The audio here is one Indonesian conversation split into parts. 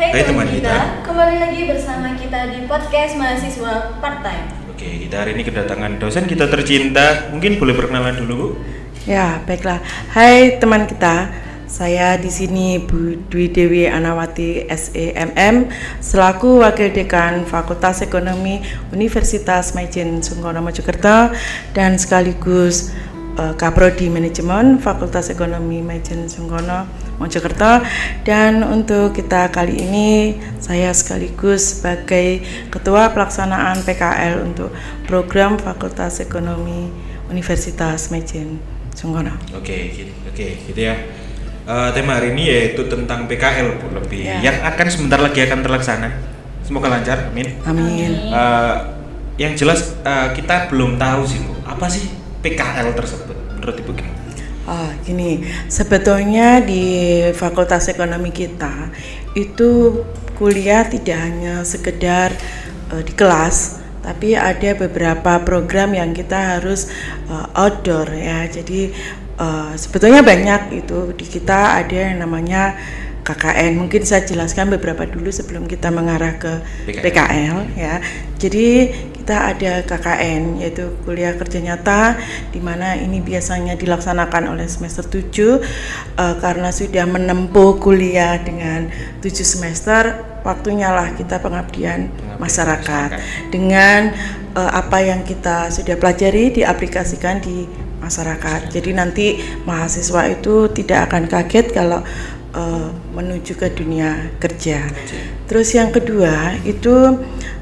Hai Hai teman teman kita, kita. kembali lagi bersama kita di podcast mahasiswa part time. Oke, kita hari ini kedatangan dosen kita tercinta. Mungkin boleh perkenalan dulu, Bu? Ya, baiklah. Hai teman kita. Saya di sini Bu Dwi Dewi Anawati SEMM selaku Wakil Dekan Fakultas Ekonomi Universitas Maijen Sungkono Mojokerto dan sekaligus eh, Kaprodi Manajemen Fakultas Ekonomi Maijen Sungkono Mojokerto dan untuk kita kali ini saya sekaligus sebagai Ketua Pelaksanaan PKL untuk program Fakultas Ekonomi Universitas Maijen Sungkono. Oke, gitu, oke, gitu ya. Eh, tema hari ini yaitu tentang PKL, Bu, lebih Ya. yang akan sebentar lagi akan terlaksana. Semoga lancar, amin. Amin. Eh, yang jelas eh, kita belum tahu sih, Bu, apa sih PKL tersebut menurut Ibu gimana? Ah, gini, sebetulnya di Fakultas Ekonomi kita itu kuliah tidak hanya sekedar eh, di kelas, tapi ada beberapa program yang kita harus eh, outdoor ya. Jadi eh, sebetulnya banyak itu di kita ada yang namanya KKN. Mungkin saya jelaskan beberapa dulu sebelum kita mengarah ke PKL. PKL ya. Jadi kita ada KKN yaitu kuliah kerja nyata di mana ini biasanya dilaksanakan oleh semester 7 eh, karena sudah menempuh kuliah dengan 7 semester waktunya lah kita pengabdian Pengabdian masyarakat masyarakat. dengan eh, apa yang kita sudah pelajari diaplikasikan di masyarakat. Jadi nanti mahasiswa itu tidak akan kaget kalau eh, menuju ke dunia kerja. Terus yang kedua itu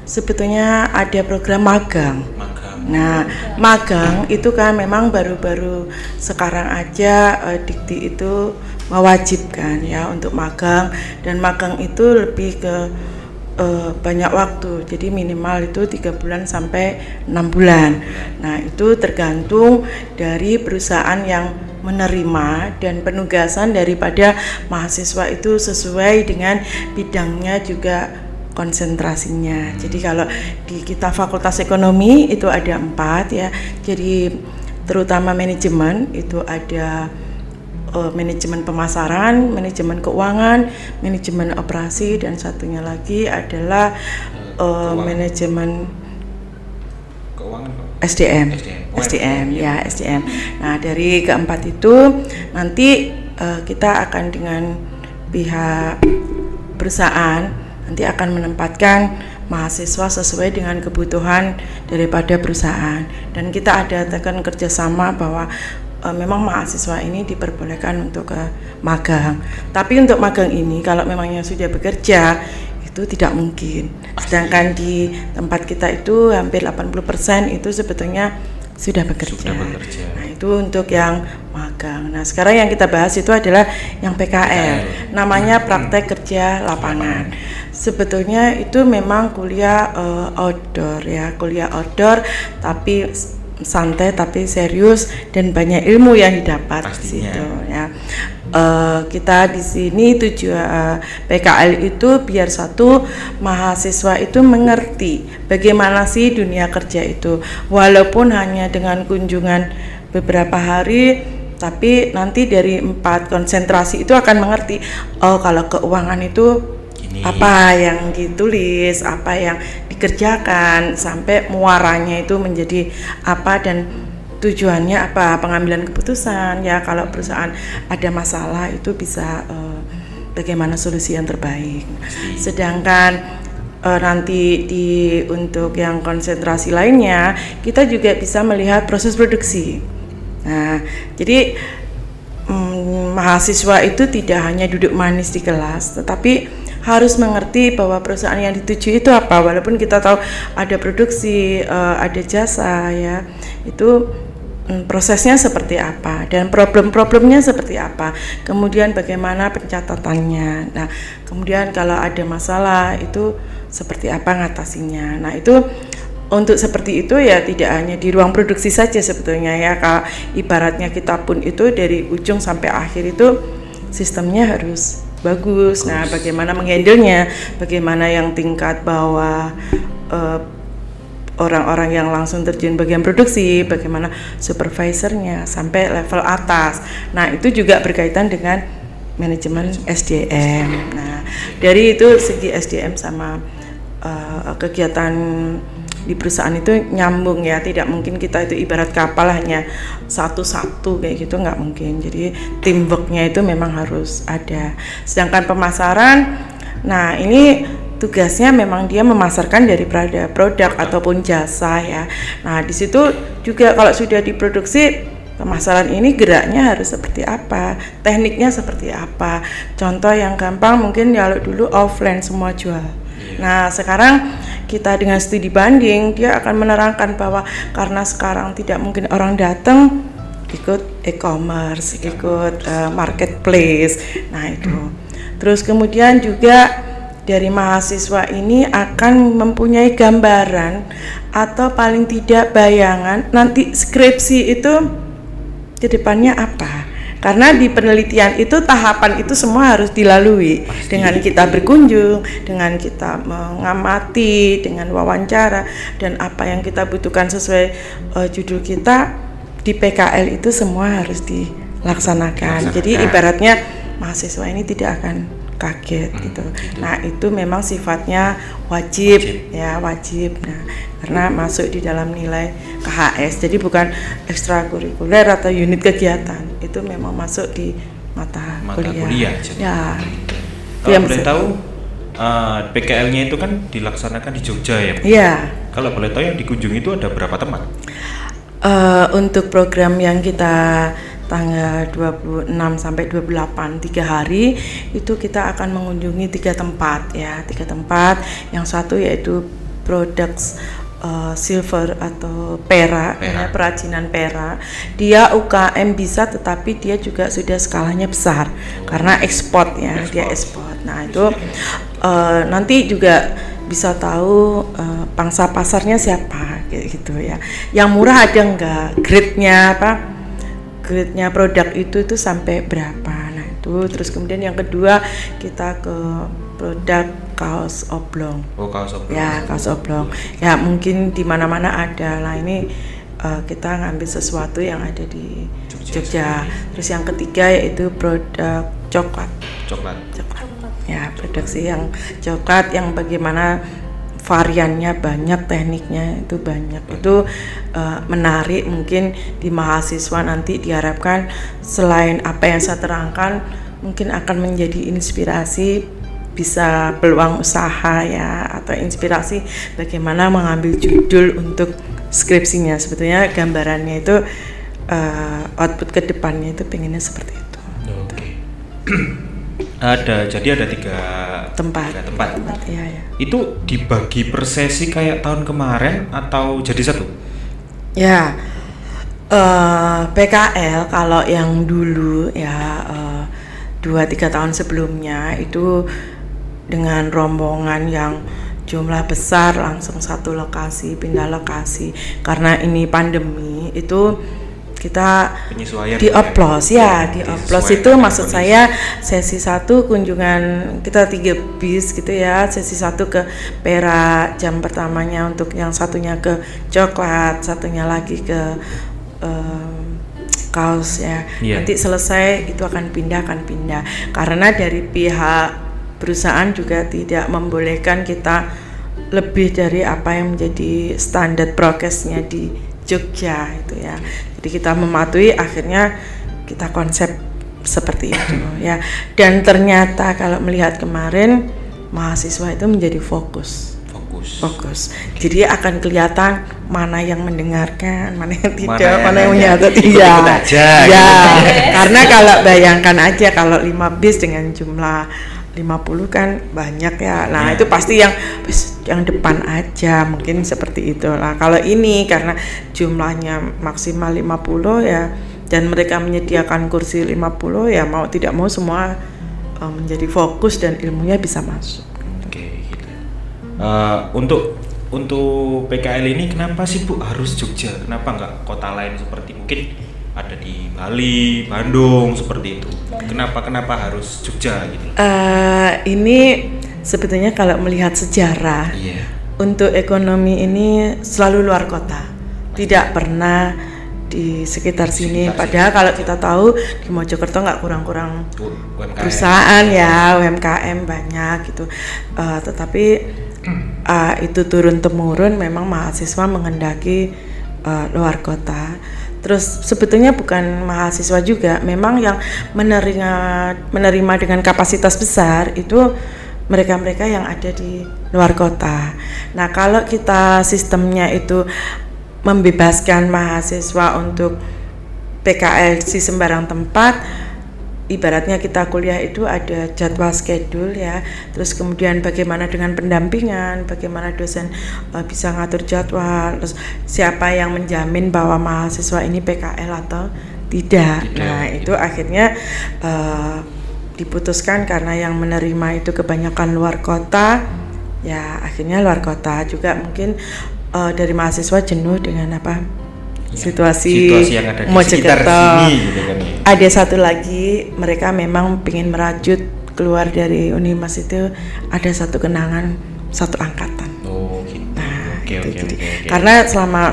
sebetulnya ada program magang. Magang. Nah, magang itu kan memang baru-baru sekarang aja eh, Dikti itu mewajibkan ya untuk magang dan magang itu lebih ke eh, banyak waktu. Jadi minimal itu tiga bulan sampai enam bulan. Nah, itu tergantung dari perusahaan yang menerima dan penugasan daripada mahasiswa itu sesuai dengan bidangnya juga konsentrasinya. Jadi kalau di kita Fakultas Ekonomi itu ada empat ya. Jadi terutama manajemen itu ada eh, manajemen pemasaran, manajemen keuangan, manajemen operasi dan satunya lagi adalah Keuangan. manajemen Keuangan. SDM, SDM. SDM Oh, ya SDM. Nah dari keempat itu nanti eh, kita akan dengan pihak perusahaan nanti akan menempatkan mahasiswa sesuai dengan kebutuhan daripada perusahaan dan kita ada tekan kerjasama bahwa eh, memang mahasiswa ini diperbolehkan untuk ke magang. Tapi untuk magang ini kalau memangnya sudah bekerja itu tidak mungkin. Sedangkan di tempat kita itu hampir 80% itu sebetulnya sudah bekerja. Sudah bekerja. Nah, itu untuk yang magang. Nah, sekarang yang kita bahas itu adalah yang PKL. Namanya praktek kerja lapangan. Sebetulnya itu memang kuliah eh, outdoor ya, kuliah outdoor tapi santai tapi serius dan banyak ilmu yang didapat di situ ya. Eh, kita di sini tujuan eh, PKL itu biar satu mahasiswa itu mengerti bagaimana sih dunia kerja itu walaupun hanya dengan kunjungan beberapa hari tapi nanti dari empat konsentrasi itu akan mengerti oh kalau keuangan itu Ini. apa yang ditulis apa yang dikerjakan sampai muaranya itu menjadi apa dan tujuannya apa pengambilan keputusan. Ya kalau perusahaan ada masalah itu bisa eh, bagaimana solusi yang terbaik. Sedangkan eh, nanti di untuk yang konsentrasi lainnya kita juga bisa melihat proses produksi nah jadi mm, mahasiswa itu tidak hanya duduk manis di kelas tetapi harus mengerti bahwa perusahaan yang dituju itu apa. Walaupun kita tahu ada produksi eh, ada jasa ya itu mm, prosesnya seperti apa dan problem-problemnya seperti apa. Kemudian bagaimana pencatatannya. Nah kemudian kalau ada masalah itu seperti apa ngatasinya. Nah itu untuk seperti itu ya tidak hanya di ruang produksi saja sebetulnya ya kalau ibaratnya kita pun itu dari ujung sampai akhir itu sistemnya harus bagus. Nah, bagaimana menghandlenya, bagaimana yang tingkat bawah eh, orang-orang yang langsung terjun bagian produksi, bagaimana supervisornya sampai level atas. Nah, itu juga berkaitan dengan manajemen SDM. Nah, dari itu segi SDM sama uh, kegiatan di perusahaan itu nyambung ya. Tidak mungkin kita itu ibarat kapal hanya satu-satu kayak gitu nggak mungkin. Jadi teamworknya itu memang harus ada. Sedangkan pemasaran nah ini tugasnya memang dia memasarkan dari produk, produk ataupun jasa ya. Nah di situ juga kalau sudah diproduksi pemasaran ini geraknya harus seperti apa, tekniknya seperti apa. Contoh yang gampang mungkin kalau dulu offline semua jual. Nah, sekarang kita dengan studi banding, dia akan menerangkan bahwa karena sekarang tidak mungkin orang datang ikut e-commerce, ikut uh, marketplace. Nah, itu. Terus kemudian juga dari mahasiswa ini akan mempunyai gambaran atau paling tidak bayangan nanti skripsi itu ke depannya apa karena di penelitian itu tahapan itu semua harus dilalui Pasti. dengan kita berkunjung, dengan kita mengamati, dengan wawancara dan apa yang kita butuhkan sesuai uh, judul kita di PKL itu semua harus dilaksanakan. Laksanakan. Jadi ibaratnya mahasiswa ini tidak akan kaget hmm, gitu. gitu. Nah, itu memang sifatnya wajib, wajib. ya, wajib. Nah, karena masuk di dalam nilai KHS. Jadi bukan ekstrakurikuler atau unit kegiatan. Itu memang masuk di mata, mata kuliah. kuliah ya. Kalau ya, boleh tahu uh, eh, PKL-nya itu kan dilaksanakan di Jogja ya? Iya. Kalau boleh tahu yang dikunjungi itu ada berapa teman? Uh, untuk program yang kita tanggal 26 sampai 28 tiga hari itu kita akan mengunjungi tiga tempat ya. Tiga tempat yang satu yaitu produk uh, silver atau perak, ya, perajinan perak. Dia UKM bisa tetapi dia juga sudah skalanya besar karena ekspor ya ekspor. dia ekspor. nah itu uh, nanti juga bisa tahu uh, pangsa pasarnya siapa gitu ya. Yang murah ada enggak grade-nya apa grade-nya produk itu itu sampai berapa. Nah itu. Terus kemudian yang kedua kita ke produk kaos oblong. Oh kaos oblong. Ya kaos oblong. Ya mungkin di mana-mana ada. Lah ini uh, kita ngambil sesuatu yang ada di Jogja, Jogja. terus yang ketiga yaitu produk coklat. Coklat. Coklat. Ya produksi yang coklat yang bagaimana variannya banyak, tekniknya itu banyak. Itu uh, menarik mungkin di mahasiswa nanti diharapkan selain apa yang saya terangkan mungkin akan menjadi inspirasi bisa peluang usaha ya atau inspirasi bagaimana mengambil judul untuk skripsinya. Sebetulnya gambarannya itu uh, output ke depannya itu pengennya seperti itu. Okay. Ada jadi ada tiga tempat. tiga tempat, tempat ya, ya. itu dibagi per sesi kayak tahun kemarin atau jadi satu? Ya uh, eh, PKL kalau yang dulu ya uh, dua tiga tahun sebelumnya itu dengan rombongan yang jumlah besar langsung satu lokasi pindah lokasi. Karena ini pandemi itu kita penyesuaian di oplos ya, ya di oplos itu maksud kondisi. saya sesi satu kunjungan kita tiga bis gitu ya sesi satu ke Perak jam pertamanya untuk yang satunya ke coklat satunya lagi ke um, kaos ya yeah. nanti selesai itu akan pindah akan pindah karena dari pihak perusahaan juga tidak membolehkan kita lebih dari apa yang menjadi standar prokesnya di Jogja itu ya. Jadi kita mematuhi akhirnya kita konsep seperti itu ya. Dan ternyata kalau melihat kemarin mahasiswa itu menjadi fokus. Fokus. Fokus. Jadi akan kelihatan mana yang mendengarkan, mana yang tidak, mana, mana yang menyatat. Iya. Ya. Ya. Karena kalau bayangkan aja kalau 5 bis dengan jumlah 50 kan banyak ya. Nah, ya. itu pasti yang yang depan aja mungkin seperti itu lah. Kalau ini karena jumlahnya maksimal 50 ya dan mereka menyediakan kursi 50 ya mau tidak mau semua um, menjadi fokus dan ilmunya bisa masuk. Oke, gitu. Uh, untuk untuk PKL ini kenapa sih Bu harus Jogja? Kenapa nggak kota lain seperti mungkin ada di Bali, Bandung seperti itu. Kenapa kenapa harus Jogja gitu? Uh, ini sebetulnya kalau melihat sejarah yeah. untuk ekonomi ini selalu luar kota, tidak pernah di sekitar sini. Sekitar Padahal kalau kita tahu di Mojokerto nggak kurang-kurang perusahaan ya UMKM banyak gitu. Eh, tetapi eh, itu turun temurun memang mahasiswa menghendaki eh, luar kota. Terus sebetulnya bukan mahasiswa juga, memang yang menerima menerima dengan kapasitas besar itu mereka-mereka yang ada di luar kota. Nah, kalau kita sistemnya itu membebaskan mahasiswa untuk PKL di sembarang tempat, ibaratnya kita kuliah itu ada jadwal schedule ya, terus kemudian bagaimana dengan pendampingan, bagaimana dosen uh, bisa ngatur jadwal, terus siapa yang menjamin bahwa mahasiswa ini PKL atau tidak. Tidak, Nah, gitu. itu akhirnya uh, diputuskan karena yang menerima itu kebanyakan luar kota ya akhirnya luar kota juga mungkin uh, dari mahasiswa jenuh dengan apa situasi, Situasi yang ada di sekitar sini gitu kan ya. ada satu lagi mereka memang ingin merajut keluar dari Unimas itu ada satu kenangan satu angkatan Oh gitu. Nah, Oke itu jadi-. Karena selama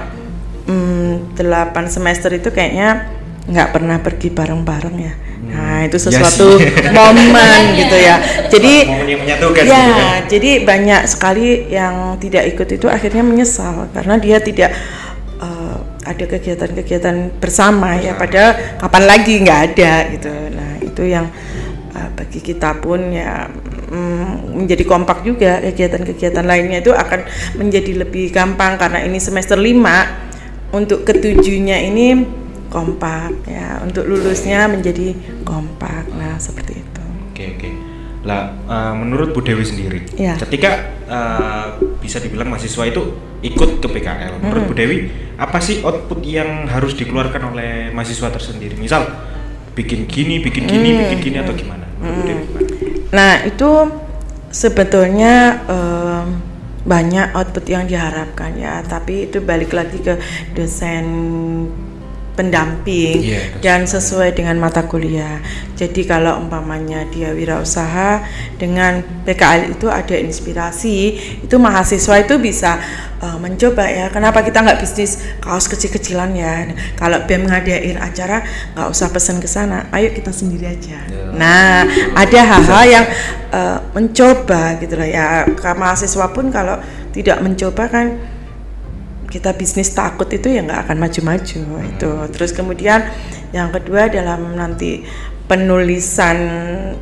mm, delapan semester itu kayaknya nggak pernah pergi bareng-bareng ya. Nah, itu Iya sesuatu sih. momen gitu ya. Jadi Momen yang menyatukan ya, gitu kan. jadi banyak sekali yang tidak ikut itu akhirnya menyesal karena dia tidak ada kegiatan-kegiatan bersama ya padahal kapan lagi nggak ada gitu. Nah, itu yang eh, bagi kita pun ya mm, menjadi kompak juga kegiatan-kegiatan lainnya itu akan menjadi lebih gampang karena ini semester 5 untuk ketujuhnya ini kompak ya untuk lulusnya menjadi kompak nah seperti itu Oke oke. Lah eh, menurut Bu Dewi sendiri, Iya. ketika eh, bisa dibilang mahasiswa itu ikut ke PKL, menurut Bu Dewi apa sih output yang harus dikeluarkan oleh mahasiswa tersendiri? Misal bikin gini, bikin gini, Mm. bikin gini atau gimana? Menurut Bu Dewi gimana? Nah itu sebetulnya em, banyak output yang diharapkan ya, tapi itu balik lagi ke dosen pendamping dosen dan sesuai dengan mata kuliah. Jadi kalau umpamanya dia wirausaha dengan PKL itu ada inspirasi, itu mahasiswa itu bisa eh, mencoba ya. Kenapa kita nggak bisnis kaos kecil-kecilan ya? Kalau BEM ngadain acara nggak usah pesan ke sana, ayo kita sendiri aja. Ya. Nah, ada hal-hal yang eh, mencoba gitu loh ya. Mahasiswa pun kalau tidak mencoba kan kita bisnis takut itu ya nggak akan maju-maju itu. Terus kemudian yang kedua dalam nanti penulisan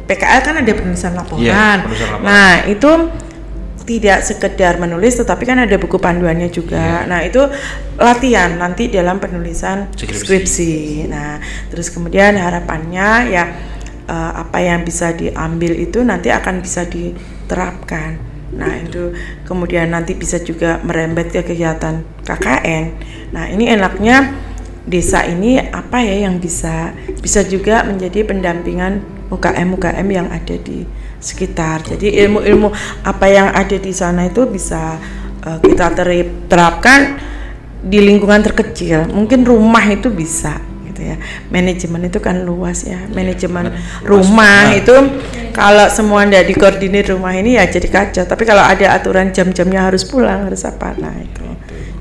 PKL kan ada penulisan laporan. Iya, penulisan laporan. Nah, itu tidak sekedar menulis tetapi kan ada buku panduannya juga. Nah, itu latihan nanti dalam penulisan Skripsi. skripsi. Nah, terus kemudian harapannya ya eh, apa yang bisa diambil itu nanti akan bisa diterapkan. Nah, itu kemudian nanti bisa juga merembet ke kegiatan KKN. Nah, ini enaknya desa ini apa ya yang bisa bisa juga menjadi pendampingan UKM UKM yang ada di sekitar. Jadi ilmu-ilmu apa yang ada di sana itu bisa eh, kita terapkan di lingkungan terkecil. Mungkin rumah itu bisa gitu ya. Manajemen itu kan luas ya. Manajemen banget. Luas rumah itu kalau semua tidak dikoordinir rumah ini ya jadi kacau. Tapi kalau ada aturan jam-jamnya harus pulang harus apa, nah itu.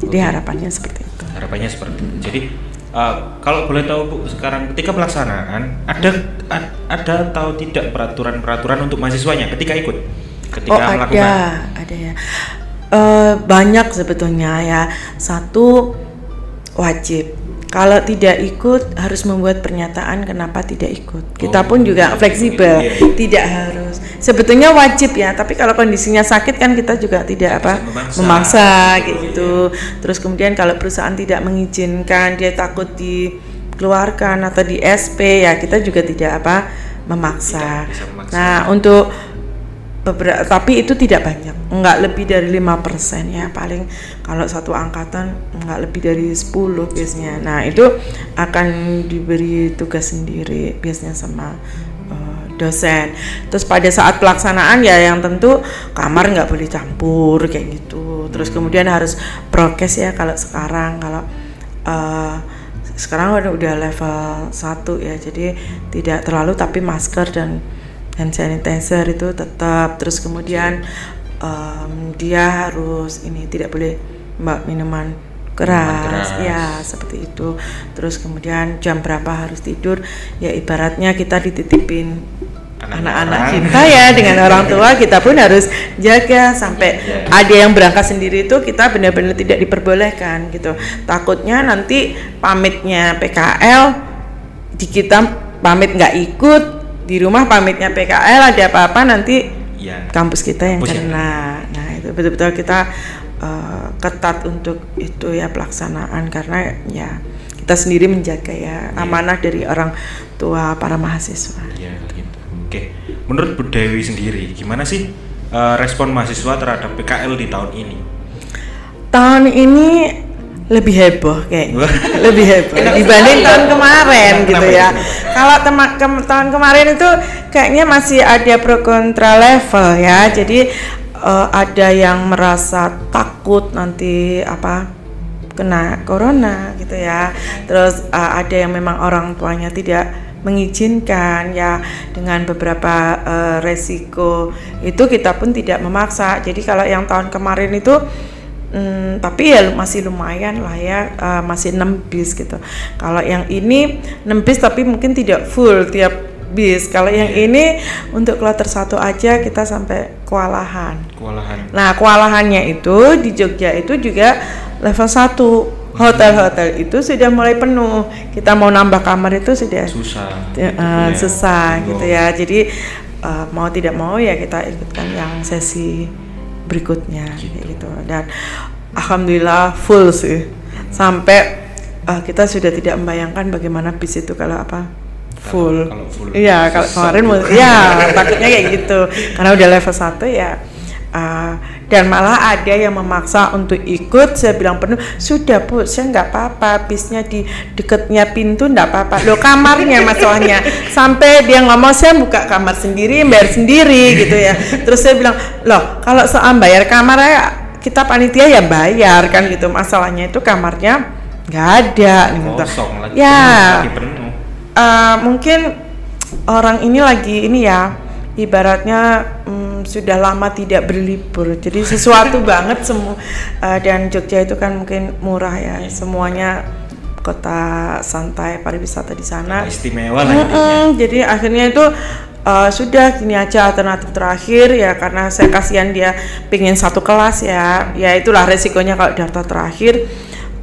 Jadi harapannya seperti itu. Harapannya seperti itu. Jadi eh, kalau boleh tahu Bu, sekarang ketika pelaksanaan ada a- ada atau tidak peraturan-peraturan untuk mahasiswanya ketika ikut? Ketika oh ada, melakukan ada ya. Eh, banyak sebetulnya ya. Satu wajib. Kalau tidak ikut harus membuat pernyataan kenapa tidak ikut. Kita Oh, pun juga iya, fleksibel, iya. tidak harus. Sebetulnya wajib ya, tapi kalau kondisinya sakit kan kita juga tidak apa memaksa. memaksa kayak gitu. Terus kemudian kalau perusahaan tidak mengizinkan, dia takut dikeluarkan atau di SP ya kita juga tidak apa memaksa. Tidak memaksa. Nah, untuk beberapa tapi itu tidak banyak. Nggak lebih dari lima persen ya paling kalau satu angkatan nggak lebih dari 10 biasanya. Nah itu akan diberi tugas sendiri biasanya sama eh, dosen. Terus pada saat pelaksanaan ya yang tentu kamar nggak boleh campur kayak gitu. Terus kemudian harus prokes ya kalau sekarang kalau eh, sekarang udah, level 1 ya. Jadi tidak terlalu tapi masker dan hand sanitizer itu tetap. Terus kemudian em, dia harus ini tidak boleh mbak minuman keras, keras. ya seperti itu. Terus kemudian jam berapa harus tidur? Ya ibaratnya kita dititipin Anak-anak kita ya dengan orang tua kita pun harus jaga. Sampai Iya. ada yang berangkat sendiri itu kita benar-benar tidak diperbolehkan gitu. Takutnya nanti pamitnya PKL di kita pamit nggak ikut di rumah pamitnya PKL ada apa-apa nanti Iya. kampus kita yang Kampus yang kena. Nah, itu betul-betul kita uh, ketat untuk itu ya pelaksanaan karena ya kita sendiri menjaga ya amanah dari orang tua para mahasiswa. Iya gitu. Oke. Menurut Bu Dewi sendiri, gimana sih eh, respon mahasiswa terhadap PKL di tahun ini? Tahun ini lebih heboh kayaknya, Wah. lebih heboh dibanding tahun kemarin Kenapa gitu itu? ya. Kalau tema- kem- tahun kemarin itu kayaknya masih ada pro kontra level ya. Jadi eh, ada yang merasa takut nanti apa kena corona gitu ya. Terus eh, ada yang memang orang tuanya tidak mengizinkan ya dengan beberapa eh, resiko itu kita pun tidak memaksa. Jadi kalau yang tahun kemarin itu Hmm, tapi ya masih lumayan lah ya eh, masih 6 bis gitu. Kalau yang ini 6 bis tapi mungkin tidak full tiap bis. Kalau yang ini untuk kloter satu aja kita sampai kewalahan. Kewalahan. Nah, kewalahannya itu di Jogja itu juga level 1. Hotel-hotel itu sudah mulai penuh. Kita mau nambah kamar itu sudah Susah. Ya, gitu eh, ya. susah Oh. gitu ya. Jadi eh, mau tidak mau ya kita ikutkan yang sesi berikutnya kayak gitu. Dan alhamdulillah full sih. Sampai eh, kita sudah tidak membayangkan bagaimana bis itu kalau apa full. Kalau full. Iya, kalau kemarin ya takutnya kayak gitu. Karena udah level 1 ya dan malah ada yang memaksa untuk ikut saya bilang penuh. Sudah bu saya nggak apa-apa bisnya di deketnya pintu nggak apa-apa. Lo kamarnya masalahnya. Sampai dia ngomong saya buka kamar sendiri bayar sendiri gitu ya. Terus saya bilang loh kalau soal bayar kamar ya kita panitia ya bayar kan gitu. Masalahnya itu kamarnya nggak ada. Gitu Kosong lagi. ya. penuh, lagi penuh. Eh, mungkin orang ini lagi ini ya ibaratnya mm, sudah lama tidak berlibur. Jadi sesuatu banget semua eh, dan Jogja itu kan mungkin murah ya. Semuanya kota santai pariwisata di sana. Istimewa lah. Mm-mm, jadi akhirnya itu uh, sudah gini aja alternatif terakhir ya karena saya kasihan dia pengen satu kelas ya. Ya itulah resikonya kalau daftar terakhir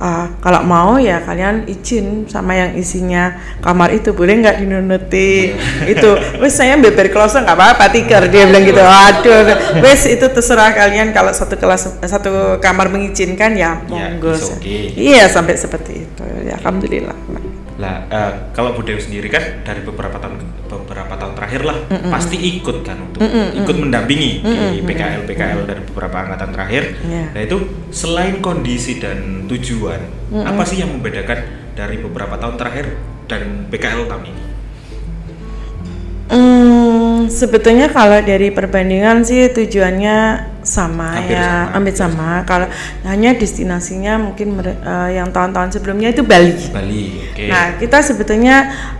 Uh, kalau mau ya kalian izin sama yang isinya kamar itu boleh nggak dinunuti? Itu wes saya beber close nggak apa-apa tiker dia bilang gitu. Aduh. Wes itu terserah kalian kalau satu kelas satu kamar mengizinkan ya monggo it's okay. iya sampai seperti itu. Ya alhamdulillah Lah, eh, kalau Bu Dewi sendiri kan dari beberapa tahun beberapa tahun terakhir lah pasti ikut kan untuk ikut mendampingi di PKL PKL dari beberapa angkatan terakhir. Iya. Nah itu selain kondisi dan tujuan, apa sih yang membedakan dari beberapa tahun terakhir dan PKL tahun ini? Hmm, sebetulnya kalau dari perbandingan sih tujuannya sama Hampir ya, sama. hampir sama. Kalau hanya destinasinya mungkin eh, yang tahun-tahun sebelumnya itu Bali. Bali, oke. Nah, kita sebetulnya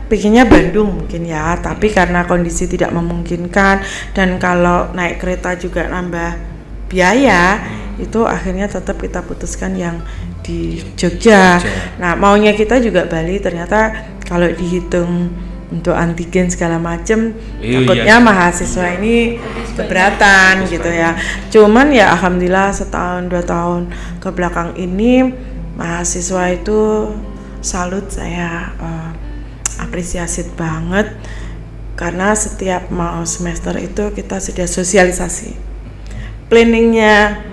pikirnya Bandung mungkin ya, tapi karena kondisi tidak memungkinkan dan kalau naik kereta juga nambah biaya, itu akhirnya tetap kita putuskan yang di Jogja. Jogja. Nah, maunya kita juga Bali ternyata kalau dihitung untuk antigen segala macem. Iya, takutnya iya. mahasiswa ini keberatan gitu ya. Cuman ya alhamdulillah setahun dua tahun ke belakang ini mahasiswa itu salut saya eh, apresiasi banget. Karena setiap mau semester itu kita sudah sosialisasi. Planningnya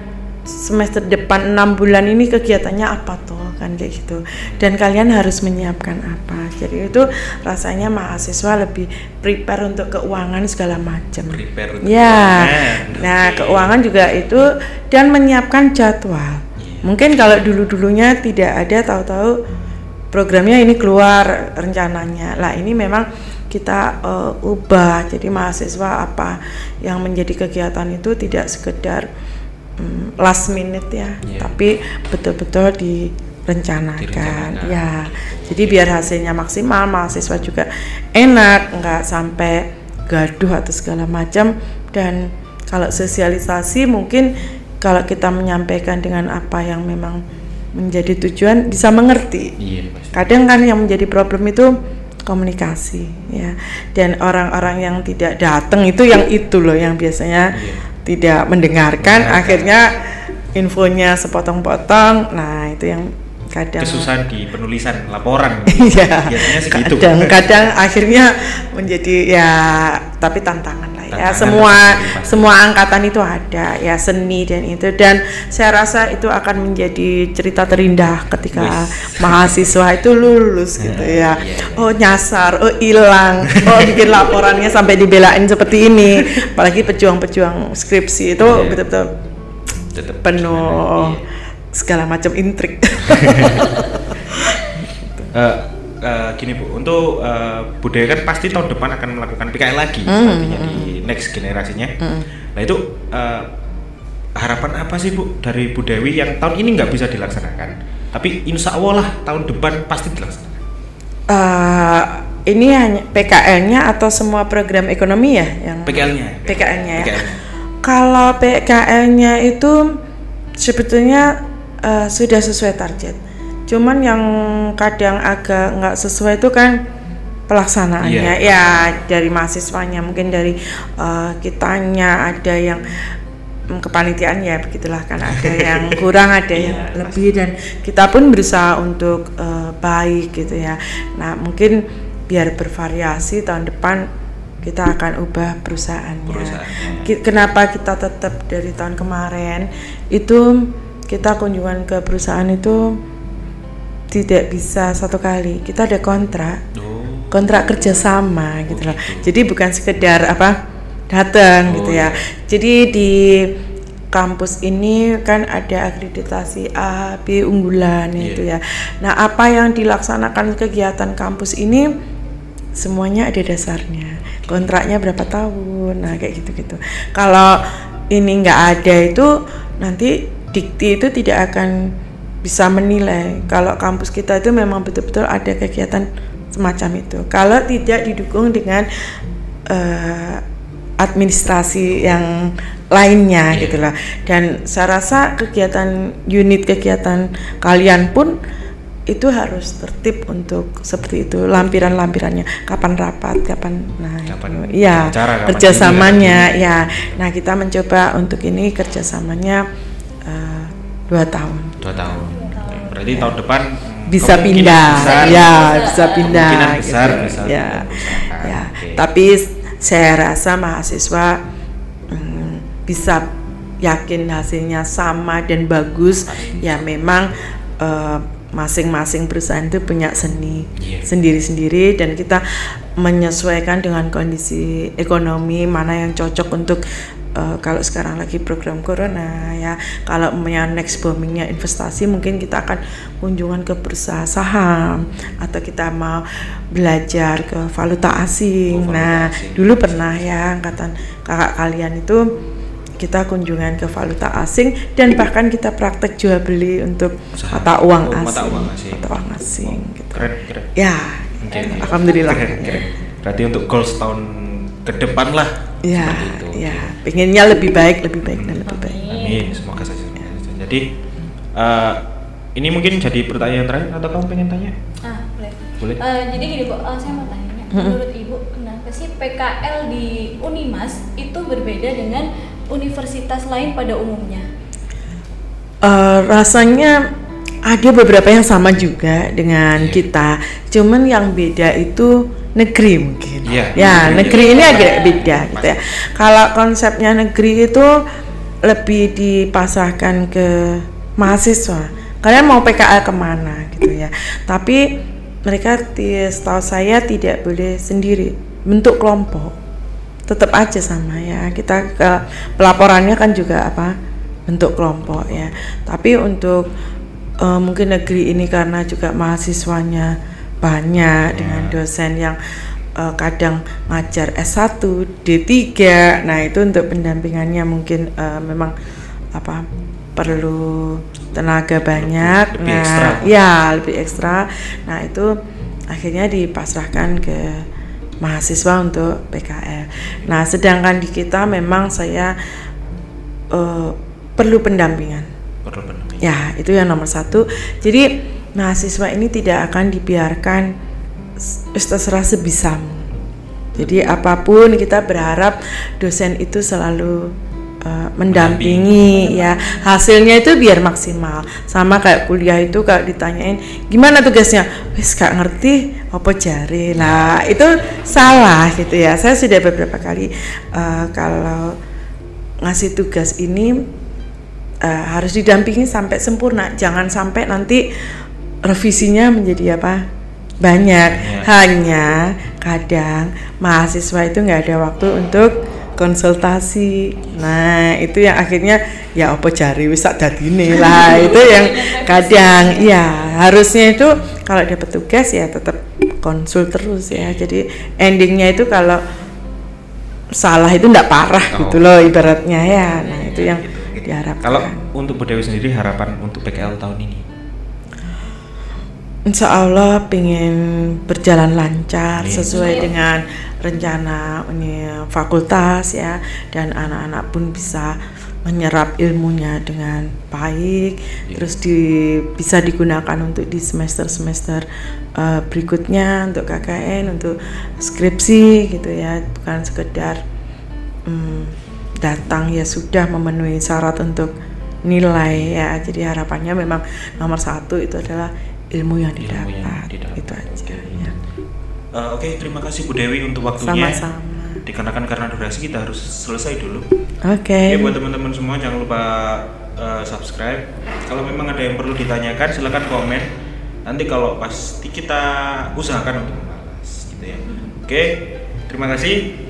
semester depan enam bulan ini kegiatannya apa tuh kan kayak gitu. Dan kalian harus menyiapkan apa? Jadi itu rasanya mahasiswa lebih prepare untuk keuangan segala macam. Prepare untuk ya keuangan, nah oke. keuangan juga itu dan menyiapkan jadwal. Iya. mungkin kalau dulu dulunya tidak ada tahu-tahu programnya ini keluar rencananya. Lah ini memang kita eh, ubah. Jadi mahasiswa apa yang menjadi kegiatan itu tidak sekedar mm, last minute ya Iya. tapi betul-betul direncanakan Direncanakan. ya jadi biar hasilnya maksimal mahasiswa juga enak nggak sampai gaduh atau segala macam dan kalau sosialisasi mungkin kalau kita menyampaikan dengan apa yang memang menjadi tujuan bisa mengerti Iya, pasti. kadang kan yang menjadi problem itu komunikasi ya dan orang-orang yang tidak datang itu yang itu loh yang biasanya Iya. Tidak mendengarkan Mendengarkan. akhirnya infonya sepotong-potong nah itu yang kadang Kesusahan di penulisan laporan. Iya, Biasanya segitu. kadang-kadang akhirnya menjadi ya tapi tantangan ya semua semua angkatan itu ada ya seni dan itu. Dan saya rasa itu akan menjadi cerita terindah ketika Wis. mahasiswa itu lulus gitu ya. Iya, iya. oh nyasar oh hilang. Oh bikin laporannya sampai dibelain seperti ini. Apalagi pejuang-pejuang skripsi itu Iya. betul-betul Tetap penuh segala macam intrik. Eh, eh, gini bu, untuk eh, budaya kan pasti tahun depan akan melakukan PKL lagi Hmm, nantinya di next generasinya. Nah itu eh, harapan apa sih bu dari Budewi yang tahun ini nggak bisa dilaksanakan, tapi insya Allah lah tahun depan pasti dilaksanakan. Eh, ini hanya PKL-nya atau semua program ekonomi ya yang PKL-nya. PKL-nya ya. PKL-nya. Kalau PKL-nya itu sebetulnya eh, sudah sesuai target. Cuman yang kadang agak nggak sesuai itu kan pelaksanaannya Iya. ya dari mahasiswanya mungkin dari eh, kitanya ada yang mm, kepanitiaan ya begitulah kan ada yang kurang ada yang Iya, lebih dan kita pun berusaha untuk eh, baik gitu ya. Nah mungkin biar bervariasi tahun depan kita akan ubah perusahaannya. Perusahaannya. Kenapa kita tetap dari tahun kemarin itu kita kunjungan ke perusahaan itu tidak bisa satu kali. Kita ada kontrak, Oh, kontrak kerjasama gitu loh. Jadi bukan sekedar apa datang Oh, gitu ya. iya. Jadi di kampus ini kan ada akreditasi A, B unggulan Iya. itu ya. Nah apa yang dilaksanakan kegiatan kampus ini semuanya ada dasarnya. Kontraknya berapa tahun, nah kayak gitu-gitu. Kalau ini nggak ada itu nanti dikti itu tidak akan bisa menilai kalau kampus kita itu memang betul-betul ada kegiatan semacam itu. Kalau tidak didukung dengan eh, administrasi yang lainnya Iya. gitu loh. Dan saya rasa kegiatan unit kegiatan kalian pun itu harus tertib untuk seperti itu lampiran-lampirannya kapan rapat kapan nah Kapan itu. ya acara, kapan kerjasamanya ya nah kita mencoba untuk ini kerjasamanya eh, dua tahun dua tahun. Berarti tahun depan bisa pindah. besar, ya bisa pindah besar gitu. bisa ya ya. Oke. tapi saya rasa mahasiswa mm, bisa yakin hasilnya sama dan bagus. Ya memang eh, masing-masing perusahaan itu punya seni Iya. sendiri-sendiri dan kita menyesuaikan dengan kondisi ekonomi mana yang cocok untuk eh, kalau sekarang lagi program corona ya kalau punya next boomingnya investasi mungkin kita akan kunjungan ke bursa saham atau kita mau belajar ke valuta asing Oh, valuta nah asing. dulu pernah ya angkatan kakak kalian itu kita kunjungan ke valuta asing dan bahkan kita praktek jual beli untuk Usaha. mata uang Oh, asing mata uang asing. mata uang asing gitu. Keren, keren. ya Oke, oke. alhamdulillah Keren, keren. Berarti untuk goals tahun ke depan lah. ya seperti itu. ya pengennya lebih baik lebih baik dan lebih baik Amin, semoga saja. saja. Jadi eh, ini mungkin jadi pertanyaan terakhir atau kamu pengen tanya? Ah, boleh. Boleh. Eh, jadi gini Bu, eh, saya mau tanya. Menurut Ibu, kenapa sih PKL di Unimas itu berbeda dengan universitas lain pada umumnya? Eh, rasanya ada beberapa yang sama juga dengan Iya. kita cuman yang beda itu negeri mungkin. Iya, ya negeri. negeri. ini agak beda gitu ya. Kalau konsepnya negeri itu lebih dipasahkan ke mahasiswa. Kalian mau PKL ke mana gitu ya. Tapi mereka setahu saya tidak boleh sendiri. Bentuk kelompok. Tetap aja sama ya. Kita ke pelaporannya kan juga apa bentuk kelompok ya. Tapi untuk eh, mungkin negeri ini karena juga mahasiswanya banyak dengan dosen yang eh, kadang ngajar S1, D3 nah itu untuk pendampingannya mungkin eh, memang apa perlu tenaga banyak lebih nah ekstra. ya lebih ekstra nah itu akhirnya dipasrahkan ke mahasiswa untuk PKL. Nah, sedangkan di kita memang saya eh, perlu pendampingan. Perlu pendampingan. Ya, itu yang nomor satu. Jadi mahasiswa ini tidak akan dibiarkan terserah sebisamu. Jadi apa pun kita berharap dosen itu selalu uh, mendampingi ya. Hasilnya itu biar maksimal. Sama kayak kuliah itu kalau ditanyain gimana tugasnya? Wis gak ngerti apa jari? Lah itu salah gitu ya. Saya sudah beberapa kali uh, kalau ngasih tugas ini uh, harus didampingi sampai sempurna. Jangan sampai nanti revisinya menjadi apa? Banyak. Banyak. hanya kadang mahasiswa itu nggak ada waktu untuk konsultasi. Nah itu yang akhirnya ya apa cari bisa dadine lah. Itu yang kadang ya harusnya itu kalau dapat tugas ya tetap konsul terus ya. Jadi endingnya itu kalau salah itu nggak parah Oh. gitu loh ibaratnya ya. Nah itu yang Gitu, gitu. diharapkan. Kalau untuk Bu Dewi sendiri harapan untuk PKL tahun ini? Insya Allah pengen berjalan lancar Amin. sesuai dengan rencana uni fakultas ya dan anak-anak pun bisa menyerap ilmunya dengan baik Iya. terus di, bisa digunakan untuk di semester-semester eh, berikutnya untuk KKN untuk skripsi gitu ya bukan sekedar hmm, datang ya sudah memenuhi syarat untuk nilai ya jadi harapannya memang nomor satu itu adalah ilmu yang Ilmu yang didapat, didapat. itu aja Oke. ya Eh, Oke, terima kasih Bu Dewi untuk waktunya. sama-sama Dikarenakan karena durasi kita harus selesai dulu. oke Oke, buat teman-teman semua jangan lupa eh, subscribe. Kalau memang ada yang perlu ditanyakan silahkan komen. Nanti kalau pasti kita usahakan untuk membahas gitu ya. Oke, terima kasih.